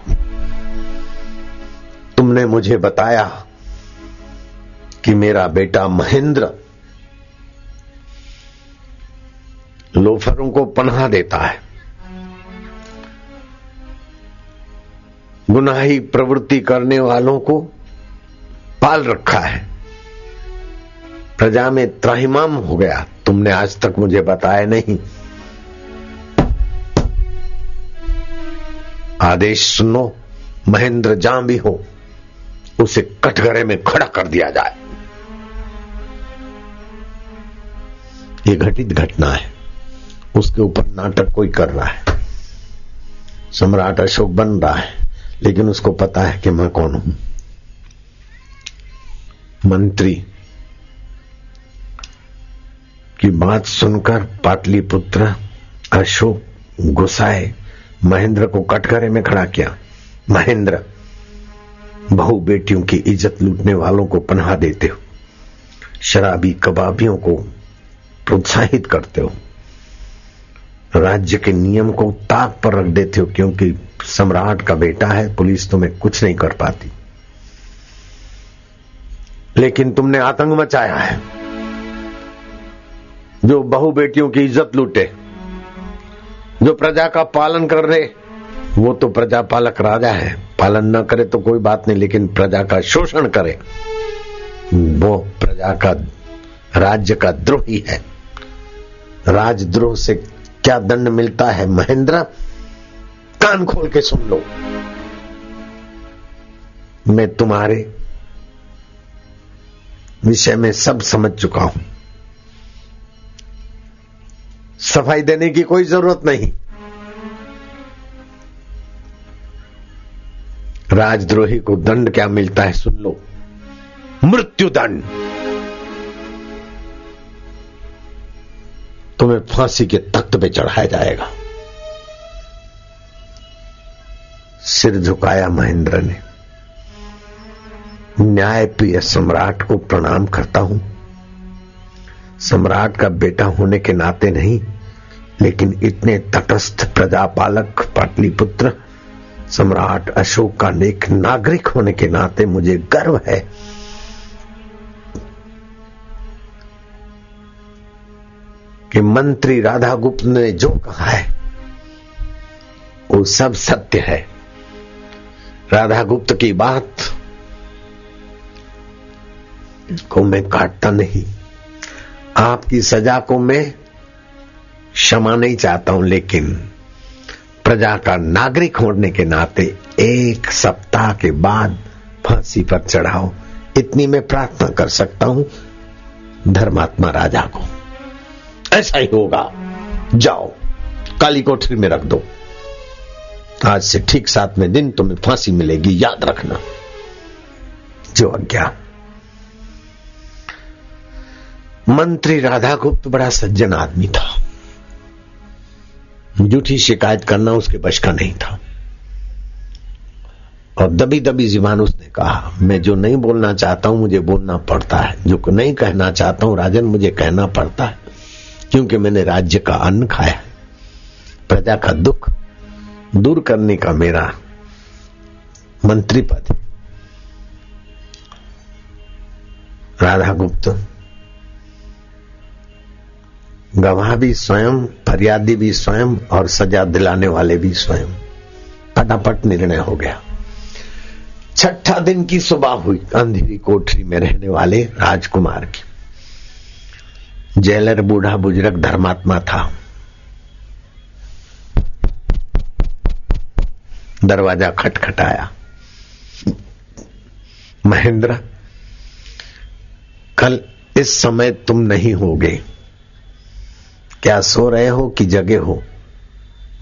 तुमने मुझे बताया कि मेरा बेटा महेंद्र लोफरों को पनाह देता है। गुनाही प्रवृत्ति करने वालों को पाल रखा है। प्रजा में त्राहिमाम हो गया। तुमने आज तक मुझे बताया नहीं। आदेश सुनो, महेंद्र जहाँ भी हो, उसे कटघरे में खड़ा कर दिया जाए। ये घटित घटना है। उसके ऊपर नाटक कोई कर रहा है। सम्राट अशोक बन रहा है, लेकिन उसको पता है कि मैं कौन हूँ। मंत्री की बात सुनकर पाटलिपुत्र अशोक गुस्साए महेंद्र को कटघरे में खड़ा किया। महेंद्र, बहु बेटियों की इज़्ज़त लूटने वालों को पनाह देते हो। शराबी कबाबियों को प्रोत्साहित करते हो। राज्य के नियम को ताक पर रख देते हो क्योंकि सम्राट का बेटा है, पुलिस तुम्हें कुछ नहीं कर पाती। लेकिन तुमने आतंक मचाया है। जो बहु बेटियों की इज़्ज़त लूटे, जो प्रजा का पालन कर रहे, वो तो प्रजा पालक राजा है। पालन न करे तो कोई बात नहीं, लेकिन प्रजा का शोषण करे, वो प्रजा का राज्य का द्रोही है। राजद्रोह से क्या दंड मिलता है महेंद्र? कान खोल के सुन लो। मैं तुम्हारे विषय में सब समझ चुका हूँ। सफ़ाई देने की कोई ज़रूरत नहीं। राजद्रोही को दंड क्या मिलता है सुन लो। मृत्यु दंड तुम्हें फांसी के तख्त पे चढ़ाया जाएगा। सिर झुकाया महेंद्र ने। न्याय प्रिय सम्राट को प्रणाम करता हूँ। सम्राट का बेटा होने के नाते नहीं, लेकिन इतने तटस्थ प्रजापालक, पाटलिपुत्र, सम्राट अशोक का नेक नागरिक होने के नाते मुझे गर्व है। कि मंत्री राधा गुप्त ने जो कहा है, वो सब सत्य है। राधा गुप्त की बात को मैं काटता नहीं। आपकी सजा को मैं क्षमा नहीं चाहता हूँ, लेकिन प्रजा का नागरिक होने के नाते एक सप्ताह के बाद फांसी पर चढ़ाओ इतनी मैं प्रार्थना कर सकता हूँ, धर्मात्मा राजा को। ऐसा ही होगा। जाओ, काली कोठरी में रख दो। आज से ठीक सातवें दिन तुम्हें फांसी मिलेगी, याद रखना। जो आज्ञा मंत्री राधा गुप्त बड़ा सज्जन आदमी था। झूठी शिकायत करना उसके बश का नहीं था। और दबी दबी जीवान उसने कहा, मैं जो नहीं बोलना चाहता हूँ, मुझे बोलना पड़ता है। जो नहीं कहना चाहता हूँ, राजन, मुझे कहना पड़ता है, क्योंकि मैंने राज्य का अन्न खाया प्रजा का दुख दूर करने का मेरा मंत्री पद राधा गुप्त गवाह भी स्वयं, फरियादी भी स्वयं और सजा दिलाने वाले भी स्वयं। फटाफट निर्णय हो गया। छठा दिन की सुबह हुई, अंधेरी कोठरी में रहने वाले राजकुमार की। जेलर बूढ़ा बुज़ुर्ग धर्मात्मा था। दरवाज़ा खटखटाया। महेंद्र, कल इस समय तुम नहीं होगे। क्या सो रहे हो कि जगे हो?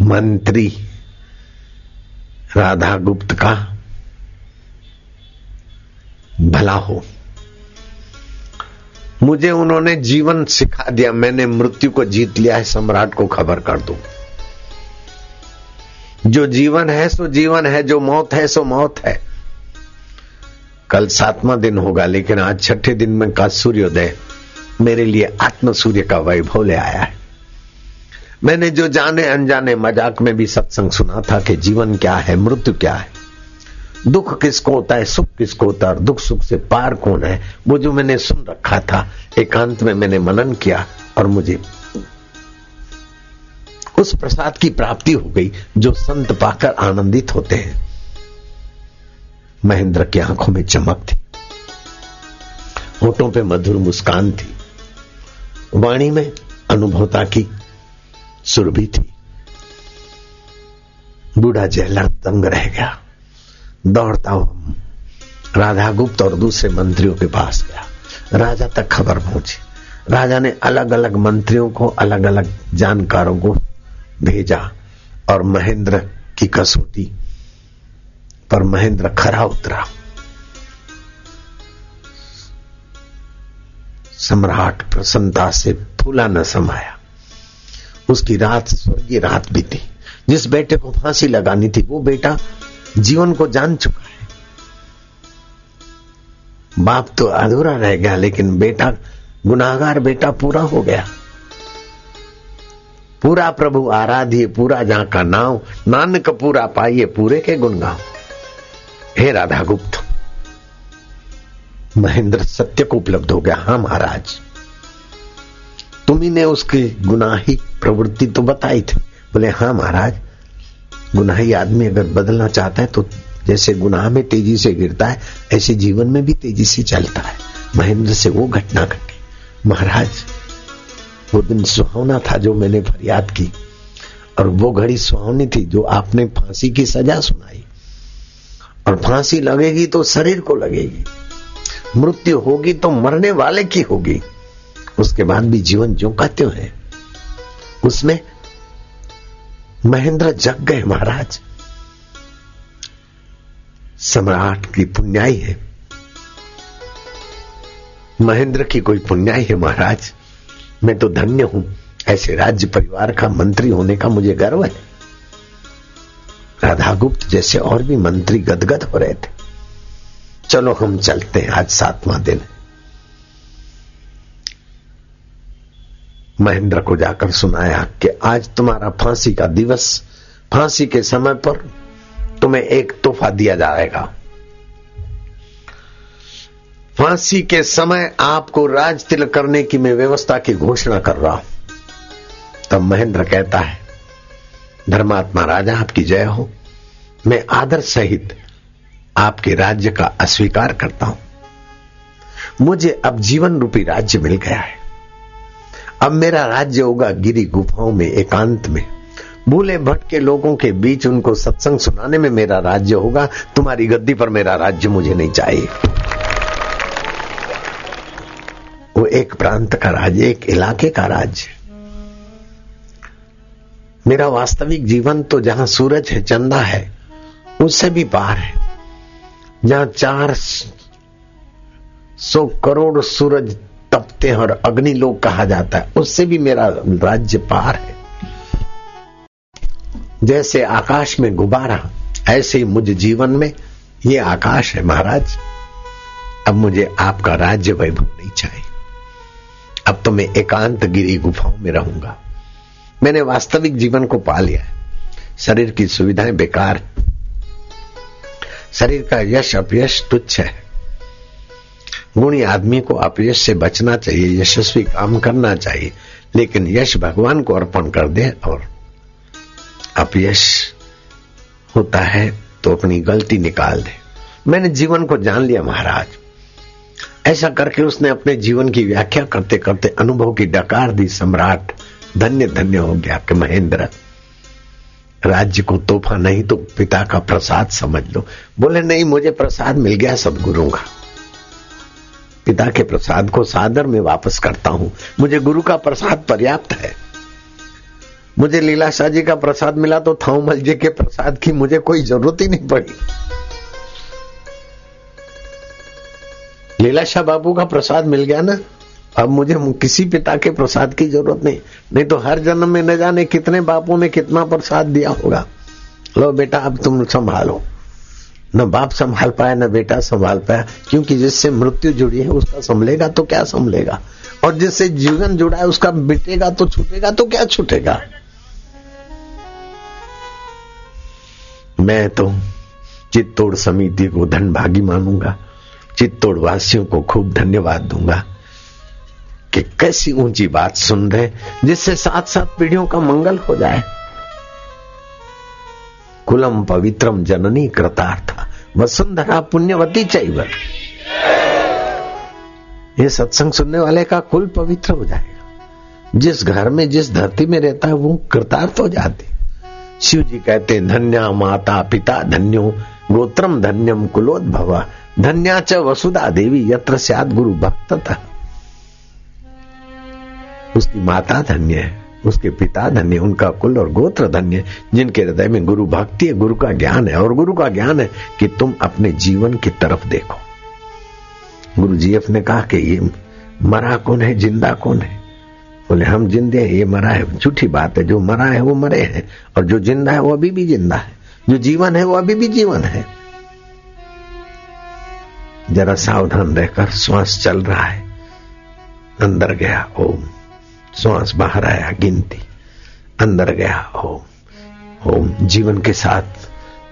मंत्री राधा गुप्त का भला हो। मुझे उन्होंने जीवन सिखा दिया, मैंने मृत्यु को जीत लिया है, सम्राट को खबर कर दो। जो जीवन है, सो जीवन है, जो मौत है, सो मौत है। कल सातवां दिन होगा, लेकिन आज छठे दिन में का सूर्योदय मेरे लिए आत्म सूर्य का वैभव ले आया है। मैंने जो जाने अनजाने मज़ाक में भी सत्संग सुना था कि जीवन क्या है, मृत्यु क्या है। दुख किसको होता है, सुख किसको होता है दुख सुख से पार कौन है, वो जो मैंने सुन रखा था, एकांत में मैंने मनन किया और मुझे उस प्रसाद की प्राप्ति हो गई जो संत पाकर आनंदित होते हैं। महेंद्र की आँखों में चमक थी। होठों पे मधुर मुस्कान थी। वाणी में अनुभवता की सुरभि थी। बूढ़ा जयलर दंग रह गया। दौड़ता हुआ राधा गुप्त और दूसरे मंत्रियों के पास गया। राजा तक खबर पहुँची। राजा ने अलग अलग मंत्रियों को अलग अलग जानकारों को भेजा और महेंद्र की कसौटी पर महेंद्र खरा उतरा। सम्राट प्रसन्नता से फूला न समाया। उसकी रात, स्वर्गीय रात बीती। जिस बेटे को फांसी लगानी थी, वो बेटा जीवन को जान चुका है। बाप तो अधूरा रह गया, लेकिन बेटा, गुनाहगार बेटा पूरा हो गया। पूरा प्रभु आराध्य, पूरा जहाँ का नाव, नानक पूरा पाइए, पूरे के गुणगांव हे राधा गुप्त महेंद्र सत्य को उपलब्ध हो गया। हाँ महाराज। तुम्ही ने उसकी गुनाही प्रवृत्ति तो बताई थी। बोले हाँ महाराज, गुनाही आदमी अगर बदलना चाहता है तो जैसे गुनाह में तेज़ी से गिरता है, ऐसे जीवन में भी तेज़ी से चलता है। महेंद्र से वो घटना घटी। महाराज, वो दिन सुहावना था जो मैंने फरियाद की और वो घड़ी सुहावनी थी जो आपने फांसी की सजा सुनाई। और फांसी लगेगी तो शरीर को लगेगी। मृत्यु होगी तो मरने वाले की होगी। उसके बाद भी जीवन जो कहते है उसमें महेंद्र जग गए महाराज। सम्राट की पुण्याई है। महेंद्र की कोई पुण्याई है महाराज? मैं तो धन्य हूँ। ऐसे राज्य परिवार का मंत्री होने का मुझे गर्व है। राधागुप्त जैसे और भी मंत्री गदगद हो रहे थे। चलो हम चलते हैं आज सातवां दिन। महेंद्र को जाकर सुनाया कि आज तुम्हारा फांसी का दिवस, फांसी के समय पर तुम्हें एक तोहफा दिया जाएगा। फांसी के समय आपको राज तिलक करने की मैं व्यवस्था की घोषणा कर रहा हूँ। तब महेंद्र कहता है, धर्मात्मा राजा आपकी जय हो। मैं आदर सहित आपके राज्य का अस्वीकार करता हूँ। मुझे अब जीवन रूपी राज्य मिल गया है। अब मेरा राज्य होगा गिरी गुफाओं में, एकांत में। भूले भटके लोगों के बीच उनको सत्संग सुनाने में मेरा राज्य होगा। तुम्हारी गद्दी पर मेरा राज्य मुझे नहीं चाहिए। वो एक प्रांत का राज्य, एक इलाके का राज्य। मेरा वास्तविक जीवन तो जहाँ सूरज है, चंदा है, उससे भी पार है। जहाँ चार सौ करोड़ सूरज तपते हैं और अग्नि लोग कहा जाता है। उससे भी मेरा राज्य पार है। जैसे आकाश में गुब्बारा ऐसे ही मुझे जीवन में ये आकाश है महाराज। अब मुझे आपका राज्य वैभव नहीं चाहिए। अब तो मैं एकांत गिरी गुफाओं में रहूँगा। मैंने वास्तविक जीवन को पा लिया है। शरीर की सुविधाएँ बेकार शरीर का यश अपयश तुच्छ है। गुणी आदमी को अपयश से बचना चाहिए, यशस्वी काम करना चाहिए, लेकिन यश भगवान को अर्पण कर दे और अपयश होता है तो अपनी गलती निकाल दे। मैंने जीवन को जान लिया महाराज। ऐसा करके उसने अपने जीवन की व्याख्या करते करते अनुभव की डकार दी, सम्राट। धन्य धन्य हो गया कि महेंद्र। राज्य को तोहफा नहीं तो पिता का प्रसाद समझ लो। बोले, नहीं, मुझे प्रसाद मिल गया सदगुरु का। पिता के प्रसाद को सादर में वापस करता हूँ। मुझे गुरु का प्रसाद पर्याप्त है। मुझे लीलाशाह जी का प्रसाद मिला तो थाउमल जी के प्रसाद की मुझे कोई ज़रूरत ही नहीं पड़ी। लीलाशाह बाबू का प्रसाद मिल गया ना? अब मुझे किसी पिता के प्रसाद की ज़रूरत नहीं। नहीं तो हर जन्म में न जाने कितने बापों ने कितना प्रसाद दिया होगा। लो बेटा, अब तुम संभालो। न बाप संभाल पाया, न बेटा संभाल पाया, क्योंकि जिससे मृत्यु जुड़ी है, उसका संभलेगा तो क्या संभलेगा? और जिससे जीवन जुड़ा है, उसका बिटेगा तो छूटेगा तो क्या छूटेगा? मैं तो चित्तौड़ समिति को धन भागी मानूँगा, चित्तौड़ वासियों को खूब धन्यवाद दूँगा कि कैसी ऊँची बात सुन रहे जिससे साथ साथ पीढ़ियों का मंगल हो जाए। कुलम पवित्रम जननी कृतार्थ। वसुंधरा पुण्यवती चैव। ये सत्संग सुनने वाले का कुल पवित्र हो जाएगा। जिस घर में, जिस धरती में रहता है, वो कृतार्थ हो जाते। शिव जी कहते, धन्या माता पिता धन्यो, गोत्रम धन्यम कुलोद्भव। धन्या च वसुधा देवी, यत्र स्याद गुरु भक्त था उसकी माता धन्य है। उसके पिता धन्य, उनका कुल और गोत्र धन्य, जिनके हृदय में गुरु भक्ति है, गुरु का ज्ञान है, और गुरु का ज्ञान है कि तुम अपने जीवन की तरफ़ देखो। गुरु जी ने कहा कि ये मरा कौन है, ज़िंदा कौन है? बोले, हम जिंदे हैं, ये मरा है, झूठी बात है, जो मरा है वो मरे हैं, और जो ज़िंदा है वो अभी भी ज़िंदा है। जो जीवन है वो अभी भी जीवन है। जरा सावधान रहकर, श्वास चल रहा है, अंदर गया, ओम। श्वास बाहर आया, गिनती। अंदर गया, ओम ओम, जीवन के साथ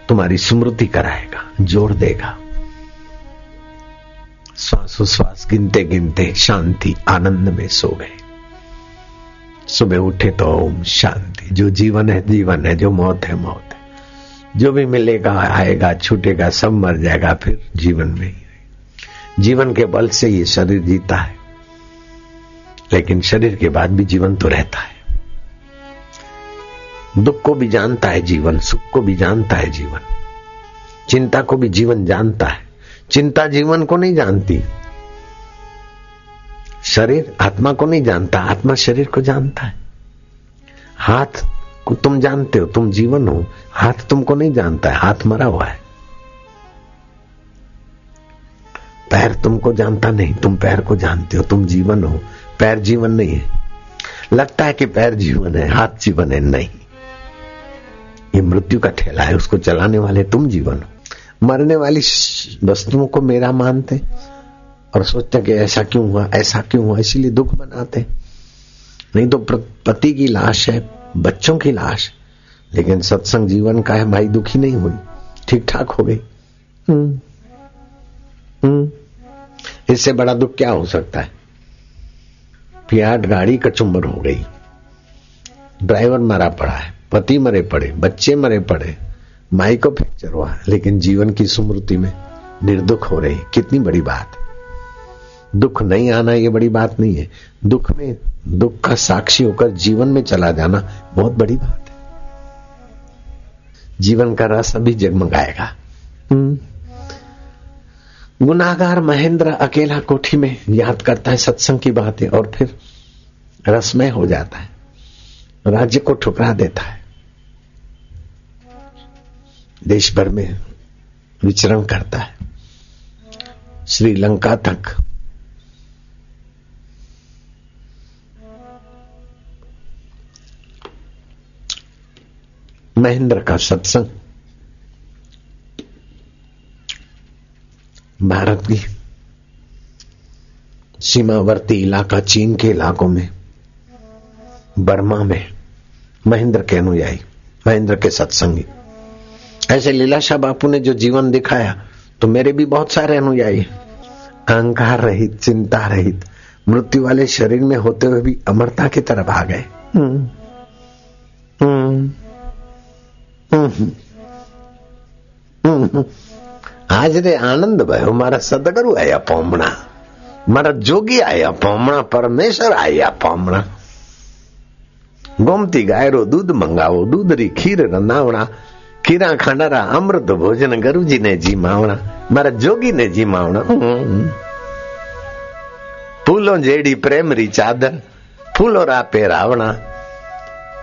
तुम्हारी स्मृति कराएगा, जोड़ देगा। श्वास श्वास गिनते गिनते शांति, आनंद में सो गए। सुबह उठे तो ओम, शांति। जो जीवन है जीवन है, जो मौत है मौत है। जो भी मिलेगा, आएगा, छूटेगा, सब मर जाएगा, फिर जीवन में ही जीवन के बल से ये शरीर जीता है। लेकिन शरीर के बाद भी जीवन तो रहता है। दुख को भी जानता है जीवन, सुख को भी जानता है जीवन। चिंता को भी जीवन जानता है। चिंता जीवन को नहीं जानती। शरीर आत्मा को नहीं जानता, आत्मा शरीर को जानता है। हाथ को तुम जानते हो, तुम जीवन हो, हाथ तुमको नहीं जानता है, हाथ मरा हुआ है। पैर तुमको जानता नहीं, तुम पैर को जानते हो, तुम जीवन हो पैर जीवन नहीं है। लगता है कि पैर जीवन है, हाथ जीवन है, नहीं। ये मृत्यु का ठेला है, उसको चलाने वाले तुम जीवन हो। मरने वाली वस्तुओं को मेरा मानते और सोचते कि ऐसा क्यों हुआ, ऐसा क्यों हुआ, इसीलिए दुख बनाते नहीं तो पति की लाश है, बच्चों की लाश, लेकिन सत्संग जीवन का है, भाई दुखी नहीं हुई। ठीक ठाक हो गई। हम्म। हम्म। इससे बड़ा दुख क्या हो सकता है? फियाट गाड़ी कचुम्बर हो गई। ड्राइवर मरा पड़ा है, पति मरे पड़े, बच्चे मरे पड़े माई को फ्रैक्चर हुआ लेकिन जीवन की स्मृति में निर्दुख हो रही। कितनी बड़ी बात। दुख नहीं आना ये बड़ी बात नहीं है। दुख में, दुख का साक्षी होकर जीवन में चला जाना बहुत बड़ी बात है। जीवन का रस अभी जगमगाएगा। गुनाहगार महेंद्र अकेला कोठी में याद करता है, सत्संग की बातें, और फिर रसमय हो जाता है, राज्य को ठुकरा देता है। देश भर में विचरण करता है। श्रीलंका तक। महेंद्र का सत्संग भारत की सीमावर्ती इलाका चीन के इलाकों में बर्मा में महेंद्र के अनुयायी महेंद्र के सत्संगी। ऐसे लीलाशाह बापू ने जो जीवन दिखाया तो मेरे भी बहुत सारे अनुयायी अहंकार रहित चिंता रहित मृत्यु वाले शरीर में होते हुए भी अमरता की तरफ़ आ गए। हम्म, हम्म, हम्म, આજરે આનંદ ભયો મારા સદગુરુ આવ્યા પહોમણા મારા જોગી આવ્યા પહોમણા પરમેશ્વર આવ્યા પહોમણા ગોમતી ગાયરો દૂધ મંગાવો દૂધરી ખીર રંધાવણા ખીરા ખાનારા અમૃત ભોજન ગરુજીને જી માવણા મારા જોગીને જી માવણા ફૂલો જેડી પ્રેમરી ચાદર ફૂલો રા પહેરાવણા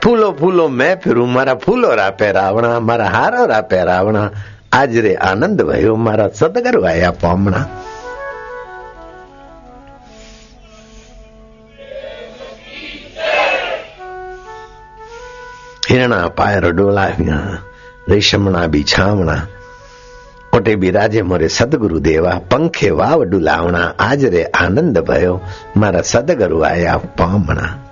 ફૂલો ફૂલો મેં ફેરું મારા ફૂલો રા પહેરાવણા મારા હારો રા પહેરાવણા આજ રે આનંદ ભયો મારા સદગર આયા પામણા હિરણા પાયર ડોલાવ્યા, રેશમણા બિછાવણા ઓટે બિરાજે મોરે સદગુરુ દેવા, પંખે વાવ ડુલાવણા આજ રે આનંદ ભયો મારા સદગરુ આયા પામણા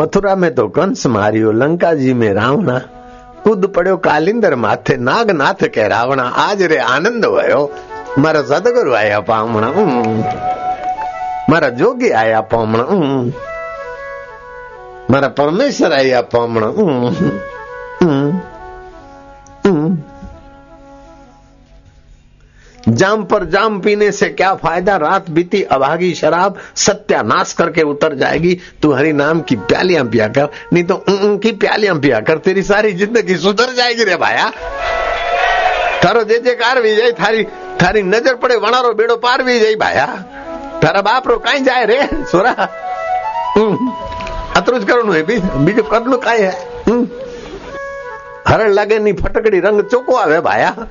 मथुरा में तो कंस मारियो लंका जी में रावणा कूद पड़ो कालिंदर माथे नागनाथ के रावणा आज रे आनंद भयो मारा सदगुरु आया पामणा मारा जोगी आया पामणा મારા પરમેશ્વર આયા પામણા जाम पर जाम पीने से क्या फायदा रात बीती अभागी शराब सत्यानाश करके उतर जाएगी तू हरि नाम की प्यालियां पिया कर नहीं तो उनकी प्यालियां पिया कर तेरी सारी जिंदगी सुधर जाएगी रे भाया थारो जे जे कार भी जाए थारी थारी नजर पड़े वणारो बेड़ो पार भी जाए भाया थारा बाप रो कहीं जाए रे सोरा આટલું જ કરવાનું હે બીજું કરલું કાંઈ હે હરણ લાગે ની ફટકડી રંગ ચોખ્ખો આવે ભાયા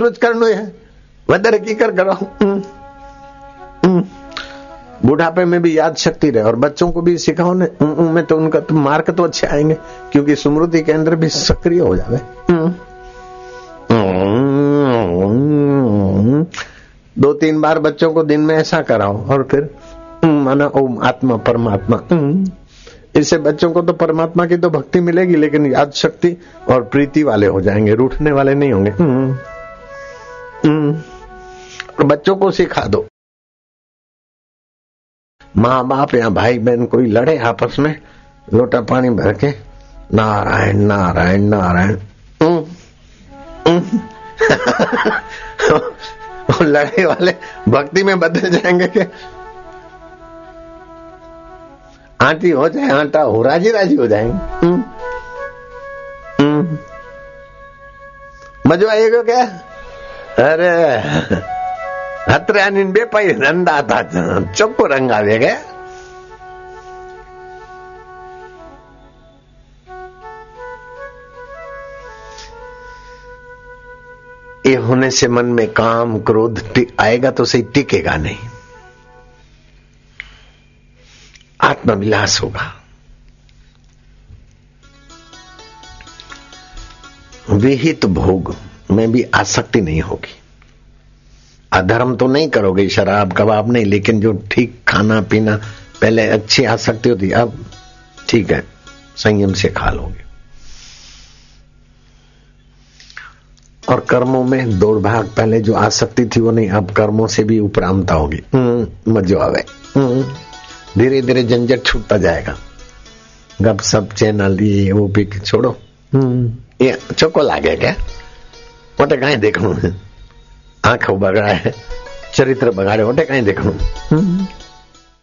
આટલું જ કરવાનું હે વધારે कीकर करो बुढ़ापे में भी याद शक्ति रहे और बच्चों को भी सिखाओ ने में तो उनका तो मार्क तो अच्छे आएंगे क्योंकि स्मृति के अंदर भी सक्रिय हो जावे दो तीन बार बच्चों को दिन में ऐसा कराओ और फिर माना ओम आत्मा परमात्मा इससे बच्चों को तो परमात्मा की तो भक्ति मिलेगी लेकिन याद शक्ति और प्रीति वाले हो जाएंगे रूठने वाले नहीं होंगे और बच्चों को सिखा दो। माँ बाप या भाई बहन कोई लड़े आपस में लोटा पानी भर के नारायण नारायण नारायण। हम्म, हम्म। लड़ाई वाले भक्ति में बदल जाएँगे क्या आंटी हो जाए आटा हो राज़ी राज़ी हो जाएँगे। हम्म, हम्म। मजो आएगा क्या? अरे हत्र्यानी બે પૈ રંડા હતા ચોખ્ખું રંગ આવે ગયા ये होने से मन में काम क्रोध आएगा तो सही टिकेगा नहीं आत्मविलास होगा विहित भोग में भी आसक्ति नहीं होगी। अधर्म तो नहीं करोगे शराब, कबाब नहीं, लेकिन जो ठीक खाना पीना, पहले अच्छी आसक्ति होती, अब ठीक है, संयम से खा लोगे। और कर्मों में दौड़ भाग पहले जो आसक्ति थी वो नहीं, अब कर्मों से भी उपरामता होगी। हम्म, मजो आवे हम्म, धीरे धीरे झंझट छूटता जाएगा। गप सब चैनल ये, वो भी छोड़ो। हम्म, ये, चोको लागे क्या? મોટે કાંઈ દેખણું આંખ બગાડે ચરિત્ર બગાડે મોટે કાંઈ દેખણું